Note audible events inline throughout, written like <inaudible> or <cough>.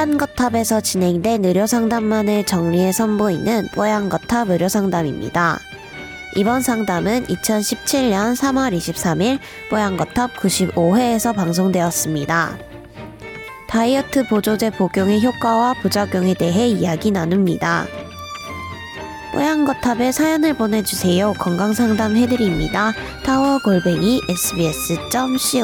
뽀얀거탑에서 진행된 의료상담만을 정리해 선보이는 뽀얀거탑 의료상담입니다. 이번 상담은 2017년 3월 23일 뽀얀거탑 95회에서 방송되었습니다. 다이어트 보조제 복용의 효과와 부작용에 대해 이야기 나눕니다. 뽀얀거탑에 사연을 보내주세요. 건강상담 해드립니다. 타워골뱅이 sbs.co.kr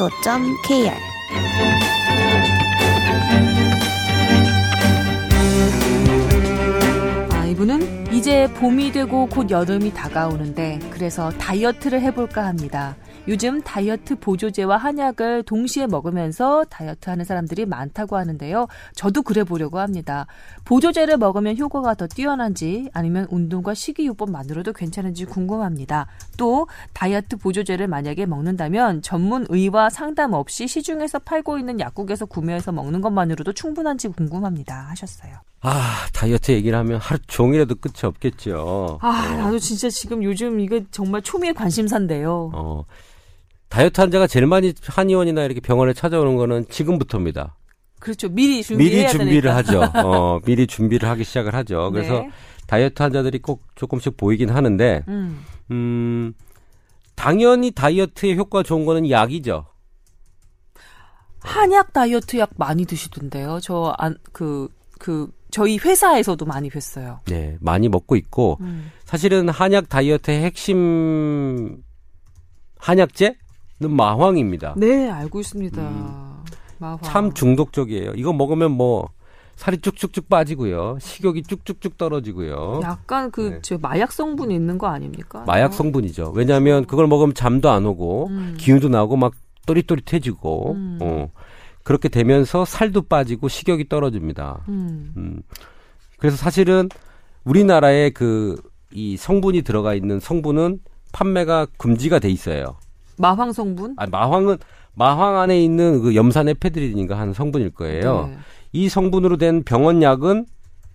이제 봄이 되고 곧 여름이 다가오는데 그래서 다이어트를 해볼까 합니다. 요즘 다이어트 보조제와 한약을 동시에 먹으면서 다이어트 하는 사람들이 많다고 하는데요. 저도 그래 보려고 합니다. 보조제를 먹으면 효과가 더 뛰어난지 아니면 운동과 식이요법만으로도 괜찮은지 궁금합니다. 또 다이어트 보조제를 만약에 먹는다면 전문 의와 상담 없이 시중에서 팔고 있는 약국에서 구매해서 먹는 것만으로도 충분한지 궁금합니다. 하셨어요. 아, 다이어트 얘기를 하면 하루 종일해도 끝이 없겠죠. 아, 나도 진짜 지금 요즘 이거 정말 초미의 관심사인데요. 어, 다이어트 환자가 제일 많이 한의원이나 이렇게 병원에 찾아오는 거는 지금부터입니다. 그렇죠. 미리 준비해야 미리 준비를. 하죠. <laughs> 어, 미리 준비를 하기 시작을 하죠. 그래서 네. 다이어트 환자들이 꼭 조금씩 보이긴 하는데, 음. 음, 당연히 다이어트에 효과 좋은 거는 약이죠. 한약 다이어트 약 많이 드시던데요. 저 안 그 그 저희 회사에서도 많이 뵀어요. 네, 많이 먹고 있고, 음. 사실은 한약 다이어트의 핵심 한약제는 마황입니다. 네, 알고 있습니다. 음. 마화. 참 중독적이에요. 이거 먹으면 뭐 살이 쭉쭉쭉 빠지고요. 식욕이 쭉쭉쭉 떨어지고요. 약간 그 네. 저 마약 성분이 있는 거 아닙니까? 마약 성분이죠. 왜냐하면 그걸 먹으면 잠도 안 오고 음. 기운도 나고 막 또릿또릿해지고 음. 어. 그렇게 되면서 살도 빠지고 식욕이 떨어집니다. 음. 음. 그래서 사실은 우리나라에 그이 성분이 들어가 있는 성분은 판매가 금지가 돼 있어요. 마황 성분? 아, 마황은 마황 안에 있는 그 염산 에페드린인가 하는 성분일 거예요. 네. 이 성분으로 된 병원 약은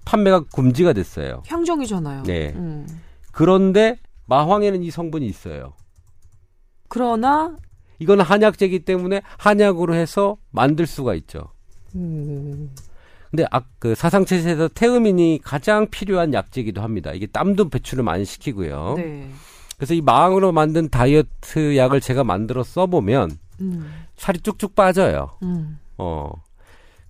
판매가 금지가 됐어요. 향정이잖아요. 네. 음. 그런데 마황에는 이 성분이 있어요. 그러나 이거는 한약제이기 때문에 한약으로 해서 만들 수가 있죠. 음. 근데 아, 그 사상체에서 태음인이 가장 필요한 약제이기도 합니다. 이게 땀도 배출을 많이 시키고요. 네. 그래서 이 마왕으로 만든 다이어트 약을 제가 만들어 써보면 음. 살이 쭉쭉 빠져요. 음. 어.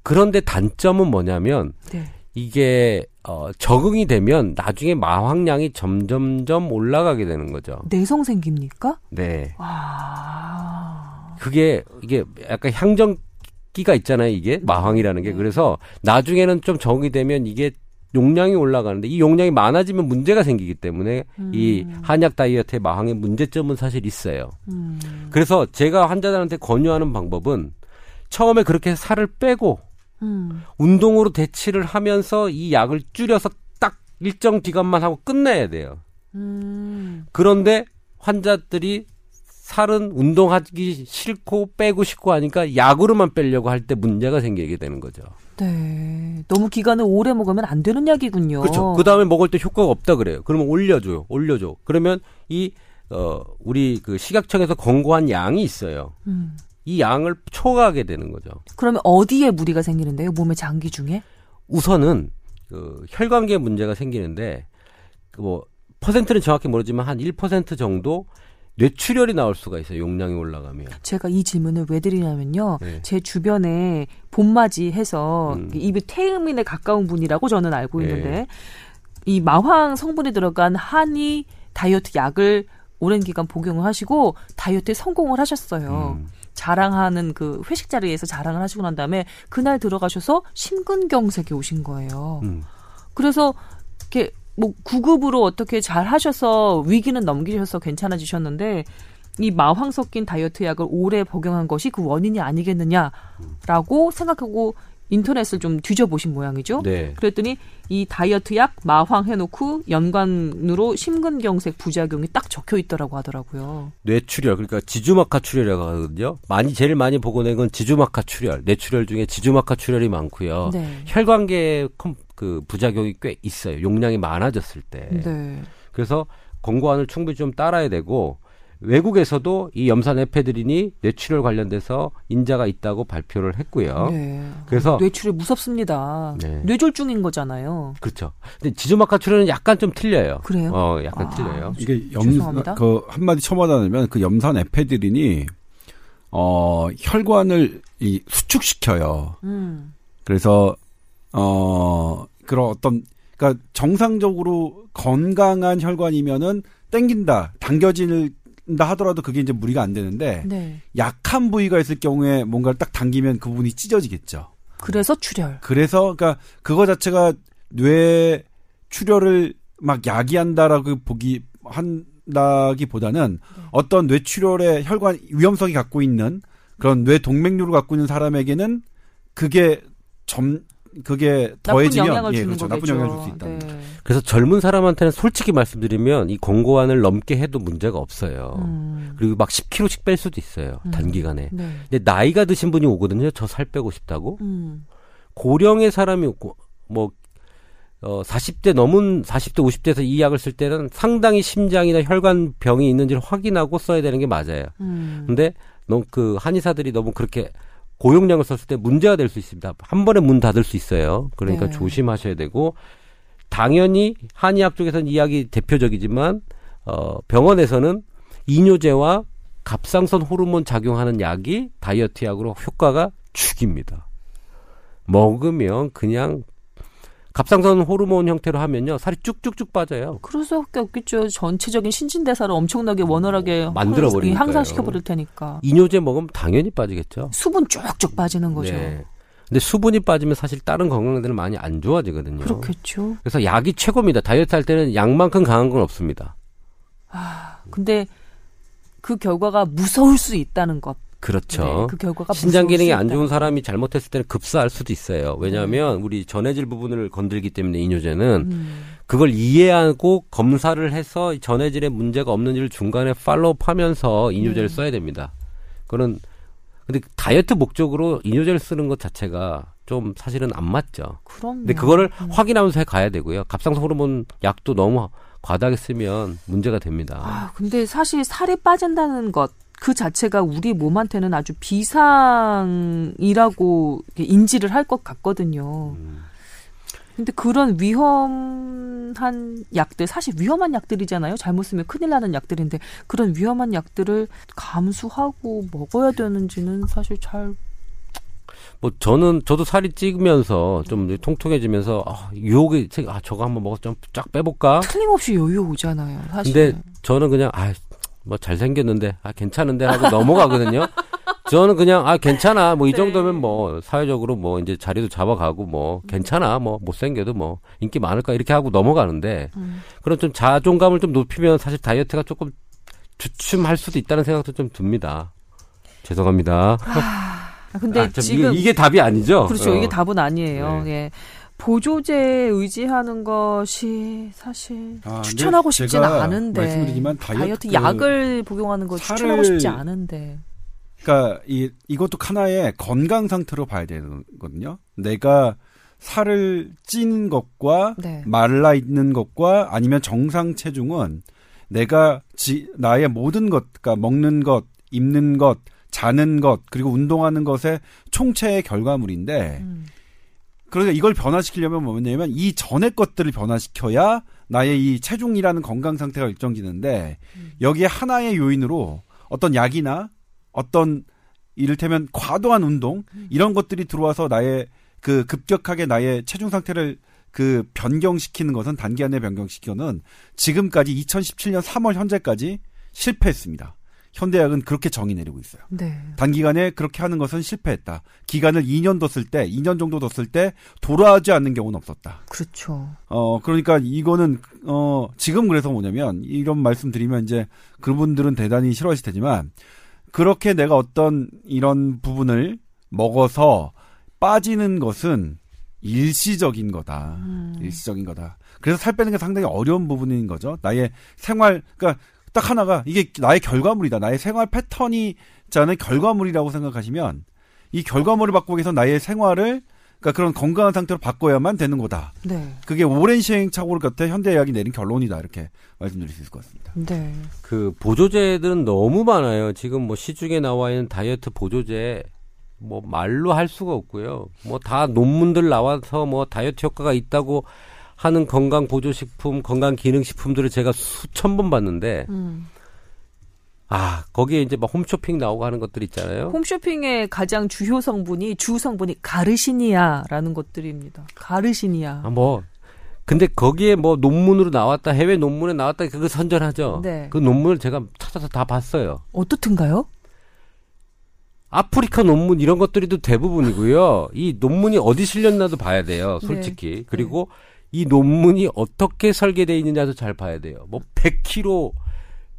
그런데 단점은 뭐냐면 네. 이게 어, 적응이 되면 나중에 마황량이 점점점 올라가게 되는 거죠. 내성 생깁니까? 네. 와. 그게 이게 약간 향정기가 있잖아요. 이게 마황이라는 게 네. 그래서 나중에는 좀 적응이 되면 이게 용량이 올라가는데 이 용량이 많아지면 문제가 생기기 때문에 이 음. 한약 다이어트의 마황의 문제점은 사실 있어요. 음. 그래서 제가 환자들한테 권유하는 방법은 처음에 그렇게 살을 빼고 음. 운동으로 대치를 하면서 이 약을 줄여서 딱 일정 기간만 하고 끝내야 돼요. 음. 그런데 환자들이 살은 운동하기 싫고 빼고 싶고 하니까 약으로만 빼려고 할 때 문제가 생기게 되는 거죠. 네. 너무 기간을 오래 먹으면 안 되는 약이군요. 그렇죠. 그 다음에 먹을 때 효과가 없다 그래요. 그러면 올려줘요. 올려줘. 그러면 이, 어, 우리 그 식약청에서 권고한 양이 있어요. 음. 이 양을 초과하게 되는 거죠. 그러면 어디에 무리가 생기는데요? 몸의 장기 중에? 우선은 그 혈관계 문제가 생기는데 그뭐 퍼센트는 정확히 모르지만 한 1% 정도 뇌출혈이 나올 수가 있어요. 용량이 올라가면. 제가 이 질문을 왜 드리냐면요. 네. 제 주변에 봄맞이 해서 음. 입이 태음인에 가까운 분이라고 저는 알고 네. 있는데 이 마황 성분이 들어간 한이 다이어트 약을 오랜 기간 복용을 하시고 다이어트에 성공을 하셨어요. 음. 자랑하는 그 회식 자리에서 자랑을 하시고 난 다음에 그날 들어가셔서 심근경색이 오신 거예요. 음. 그래서 이렇게 뭐 구급으로 어떻게 잘 하셔서 위기는 넘기셔서 괜찮아지셨는데 이 마황 섞인 다이어트 약을 오래 복용한 것이 그 원인이 아니겠느냐라고 생각하고 인터넷을 좀 뒤져보신 모양이죠. 네. 그랬더니 이 다이어트 약 마황 해놓고 연관으로 심근경색 부작용이 딱 적혀 있더라고 하더라고요. 뇌출혈 그러니까 지주막하 출혈이라고 하거든요. 많이 제일 많이 보고 낸 건 지주막하 출혈. 뇌출혈 중에 지주막하 출혈이 많고요. 네. 혈관계 컴- 그 부작용이 꽤 있어요. 용량이 많아졌을 때. 네. 그래서 권고안을 충분히 좀 따라야 되고 외국에서도 이 염산 에페드린이 뇌출혈 관련돼서 인자가 있다고 발표를 했고요. 네. 그래서- 뇌출혈 무섭습니다. 네. 뇌졸중인 거잖아요. 그렇죠. 근데 지조막하 출혈은 약간 좀 틀려요. 그래요? 어, 약간 아. 틀려요. 이게 염, 죄송합니다. 그 한마디 첨언하자면 그 염산 에페드린이 어 혈관을 이 수축시켜요. 음. 그래서 어 그런 어떤 그러니까 정상적으로 건강한 혈관이면은 땡긴다, 당겨진다 하더라도 그게 이제 무리가 안 되는데 네. 약한 부위가 있을 경우에 뭔가를 딱 당기면 그 부분이 찢어지겠죠. 그래서 출혈. 그래서 그러니까 그거 자체가 뇌 출혈을 막 야기한다라고 보기 한다기보다는 네. 어떤 뇌 출혈의 혈관 위험성이 갖고 있는 그런 뇌 동맥류를 갖고 있는 사람에게는 그게 점 그게 더해지면 영향을 예, 그렇죠. 나쁜 영향을 줄 수 있다. 네. 그래서 젊은 사람한테는 솔직히 말씀드리면 이 권고안을 넘게 해도 문제가 없어요. 음. 그리고 막 10kg씩 뺄 수도 있어요. 음. 단기간에. 네. 근데 나이가 드신 분이 오거든요. 저 살 빼고 싶다고. 음. 고령의 사람이 고- 뭐 어, 40대 넘은 40대 50대에서 이 약을 쓸 때는 상당히 심장이나 혈관 병이 있는지를 확인하고 써야 되는 게 맞아요. 음. 근데 너무 그 한의사들이 너무 그렇게 고용량을 썼을 때 문제가 될 수 있습니다. 한 번에 문 닫을 수 있어요. 그러니까 네. 조심하셔야 되고 당연히 한의학 쪽에서는 이 약이 대표적이지만 어 병원에서는 이뇨제와 갑상선 호르몬 작용하는 약이 다이어트 약으로 효과가 죽입니다. 먹으면 그냥 갑상선 호르몬 형태로 하면요 살이 쭉쭉쭉 빠져요. 그럴 수밖에 없겠죠. 전체적인 신진대사를 엄청나게 원활하게 만들어 항- 버리니까요. 향상시켜 버릴 테니까. 이뇨제 먹으면 당연히 빠지겠죠. 수분 쭉쭉 빠지는 거죠. 네. 근데 수분이 빠지면 사실 다른 건강들은 많이 안 좋아지거든요. 그렇겠죠. 그래서 약이 최고입니다. 다이어트 할 때는 약만큼 강한 건 없습니다. 근데 그 결과가 무서울 수 있다는 것. 그렇죠. 네, 그 결과가 신장 기능이 수안 좋은 것. 사람이 잘못했을 때는 급사할 수도 있어요. 왜냐하면 우리 전해질 부분을 건들기 때문에 이뇨제는 음. 그걸 이해하고 검사를 해서 전해질에 문제가 없는지를 중간에 팔로우하면서 이뇨제를 네. 써야 됩니다. 그런 근데 다이어트 목적으로 이뇨제를 쓰는 것 자체가 좀 사실은 안 맞죠. 그럼요. 근데 그거를 음. 확인하면서 해 가야 되고요. 갑상선 호르몬 약도 너무 과다하게 쓰면 문제가 됩니다. 아, 근데 사실 살이 빠진다는 것. 그 자체가 우리 몸한테는 아주 비상이라고 인지를 할 것 같거든요. 음. 근데 그런 위험 한 약들, 사실 위험한 약들이잖아요. 잘못 쓰면 큰일 나는 약들인데 그런 위험한 약들을 감수하고 먹어야 되는지는 사실 잘 뭐 저는 저도 살이 찌면서 좀 통통해지면서 아, 유혹이 생- 아 저거 한번 먹어 좀 쫙 빼볼까? 틀림없이 여유 오잖아요. 사실. 근데 저는 그냥 아 뭐 잘생겼는데 아 괜찮은데 하고 넘어가거든요. <laughs> 저는 그냥 아 괜찮아 뭐이 네. 정도면 뭐 사회적으로 뭐 이제 자리도 잡아가고 뭐 괜찮아 뭐 못생겨도 뭐 인기 많을까 이렇게 하고 넘어가는데 음. 그런 좀 자존감을 좀 높이면 사실 다이어트가 조금 주춤할 수도 있다는 생각도 좀 듭니다. 죄송합니다. 아, 근데 아, 참 지금 이게, 이게 답이 아니죠. 그렇죠. 어. 이게 답은 아니에요. 네. 예. 보조제에 의지하는 것이 사실 아, 추천하고 싶지는 않은데 말씀드리지만 다이어트 그 약을 복용하는 거 추천하고 싶지 않은데. 그러니까 이 이것도 하나의 건강 상태로 봐야 되거든요. 내가 살을 찐 것과 네. 말라 있는 것과 아니면 정상 체중은 내가 지, 나의 모든 것, 그러니까 먹는 것, 입는 것, 자는 것, 그리고 운동하는 것의 총체의 결과물인데, 음. 그러니까 이걸 변화시키려면 뭐냐면 이 전의 것들을 변화시켜야 나의 이 체중이라는 건강 상태가 일정지는데 여기에 하나의 요인으로 어떤 약이나 어떤 이를테면 과도한 운동 이런 것들이 들어와서 나의 그 급격하게 나의 체중 상태를 그 변경시키는 것은 단기간에 변경시켜는 지금까지 2017년 3월 현재까지 실패했습니다. 현대약은 그렇게 정의 내리고 있어요. 네. 단기간에 그렇게 하는 것은 실패했다. 기간을 2년 뒀을 때, 2년 정도 뒀을 때 돌아오지 않는 경우는 없었다. 그렇죠. 어, 그러니까 이거는, 어, 지금 그래서 뭐냐면, 이런 말씀 드리면 이제 그분들은 대단히 싫어하실 테지만, 그렇게 내가 어떤 이런 부분을 먹어서 빠지는 것은 일시적인 거다. 음. 일시적인 거다. 그래서 살 빼는 게 상당히 어려운 부분인 거죠. 나의 생활, 그러니까 딱 하나가 이게 나의 결과물이다. 나의 생활 패턴이 자는 결과물이라고 생각하시면 이 결과물을 바꾸기 위해서 나의 생활을 그러니까 그런 건강한 상태로 바꿔야만 되는 거다. 네. 그게 오랜 시행착오를 곁에 현대의학이 내린 결론이다 이렇게 말씀드릴 수 있을 것 같습니다. 네. 그 보조제들은 너무 많아요. 지금 뭐 시중에 나와 있는 다이어트 보조제 뭐 말로 할 수가 없고요. 뭐 다 논문들 나와서 뭐 다이어트 효과가 있다고 하는 건강 보조식품, 건강 기능식품들을 제가 수천 번 봤는데 음. 아 거기에 이제 막 홈쇼핑 나오고 하는 것들 있잖아요. 홈쇼핑의 가장 주요 성분이 주 성분이 가르시니아라는 것들입니다. 가르시니아. 아, 뭐 근데 거기에 뭐 논문으로 나왔다 해외 논문에 나왔다 그거 선전하죠. 네. 그 논문을 제가 찾아서 다 봤어요. 어떻든가요? 아프리카 논문 이런 것들이도 대부분이고요. 이 논문이 어디 실렸나도 봐야 돼요. 솔직히. 네. 그리고 이 논문이 어떻게 설계되어 있느냐도 잘 봐야 돼요. 뭐 100kg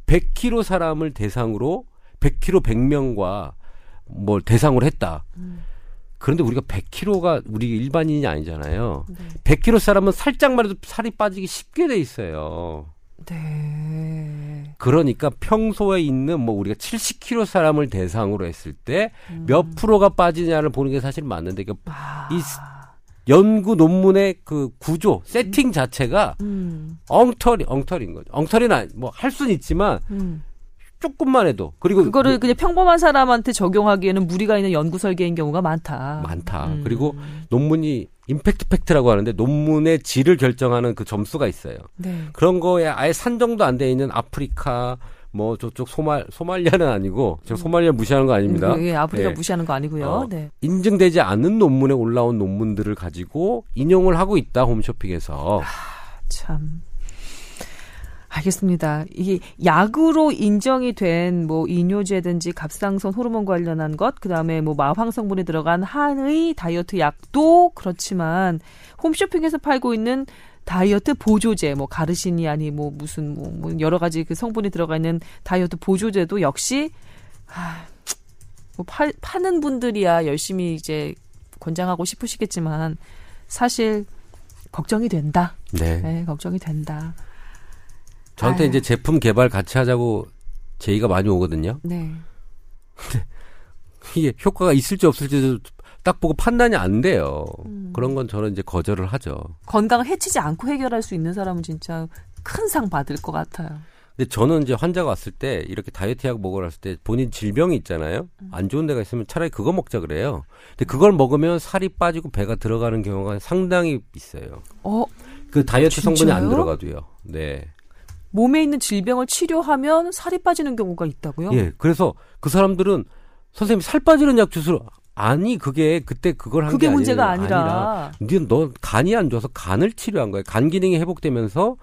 100kg 사람을 대상으로 100kg 100명과 뭘 대상으로 했다. 음. 그런데 우리가 100kg가 우리 일반인이 아니잖아요. 네. 100kg 사람은 살짝만 해도 살이 빠지기 쉽게 돼 있어요. 네. 그러니까 평소에 있는 뭐 우리가 70kg 사람을 대상으로 했을 때 음. 몇 프로가 빠지냐를 보는 게 사실 맞는데 그 아. 이 연구 논문의 그 구조 세팅 자체가 음. 엉터리 엉터리인 거죠. 엉터리는 아니- 뭐할 수는 있지만 음. 조금만 해도 그리고 그거를 뭐 그냥 평범한 사람한테 적용하기에는 무리가 있는 연구 설계인 경우가 많다. 많다. 음. 그리고 논문이 임팩트 팩트라고 하는데 논문의 질을 결정하는 그 점수가 있어요. 네. 그런 거에 아예 산정도 안 돼 있는 아프리카 뭐 저쪽 소말 소말리아는 아니고 제가 소말리아 무시하는 거 아닙니다. 예, 아프리카 네. 무시하는 거 아니고요. 어, 네. 인증되지 않은 논문에 올라온 논문들을 가지고 인용을 하고 있다 홈쇼핑에서 참. 알겠습니다. 이게 약으로 인정이 된 뭐 이뇨제든지 갑상선 호르몬 관련한 것, 그 다음에 뭐 마황 성분이 들어간 한의 다이어트 약도 그렇지만 홈쇼핑에서 팔고 있는 다이어트 보조제, 뭐 가르시니아니 뭐 무슨 뭐, 뭐 여러 가지 그 성분이 들어가 있는 다이어트 보조제도 역시 아, 뭐 팔, 파는 분들이야 열심히 이제 권장하고 싶으시겠지만 사실 걱정이 된다. 네. 네, 걱정이 된다. 저한테 아유. 이제 제품 개발 같이 하자고 제의가 많이 오거든요. 네. 이게 효과가 있을지 없을지도 딱 보고 판단이 안 돼요. 음. 그런 건 저는 이제 거절을 하죠. 건강을 해치지 않고 해결할 수 있는 사람은 진짜 큰 상 받을 것 같아요. 근데 저는 이제 환자가 왔을 때 이렇게 다이어트 약 먹으러 왔을 때 본인 질병이 있잖아요. 음. 안 좋은 데가 있으면 차라리 그거 먹자 그래요. 근데 그걸 먹으면 살이 빠지고 배가 들어가는 경우가 상당히 있어요. 어, 그 다이어트 성분이 안 진짜요? 들어가도요. 네. 몸에 있는 질병을 치료하면 살이 빠지는 경우가 있다고요? 예. 그래서 그 사람들은 선생님 살 빠지는 약 주스로 아니 그게 그때 그걸 한게 그게 아니라 문제가 아니라. 네, 너 간이 안 좋아서 간을 치료한 거예요. 간 기능이 회복되면서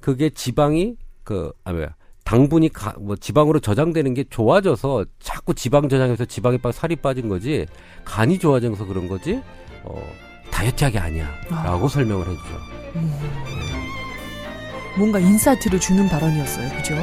그게 지방이 그아 뭐야 당분이 가, 뭐 지방으로 저장되는 게 좋아져서 자꾸 지방 저장해서 지방이 빠 살이 빠진 거지 간이 좋아져서 그런 거지 어 다이어트 약이 아니야라고 설명을 해주죠. 뭔가 insight를 주는 발언이었어요. 그죠?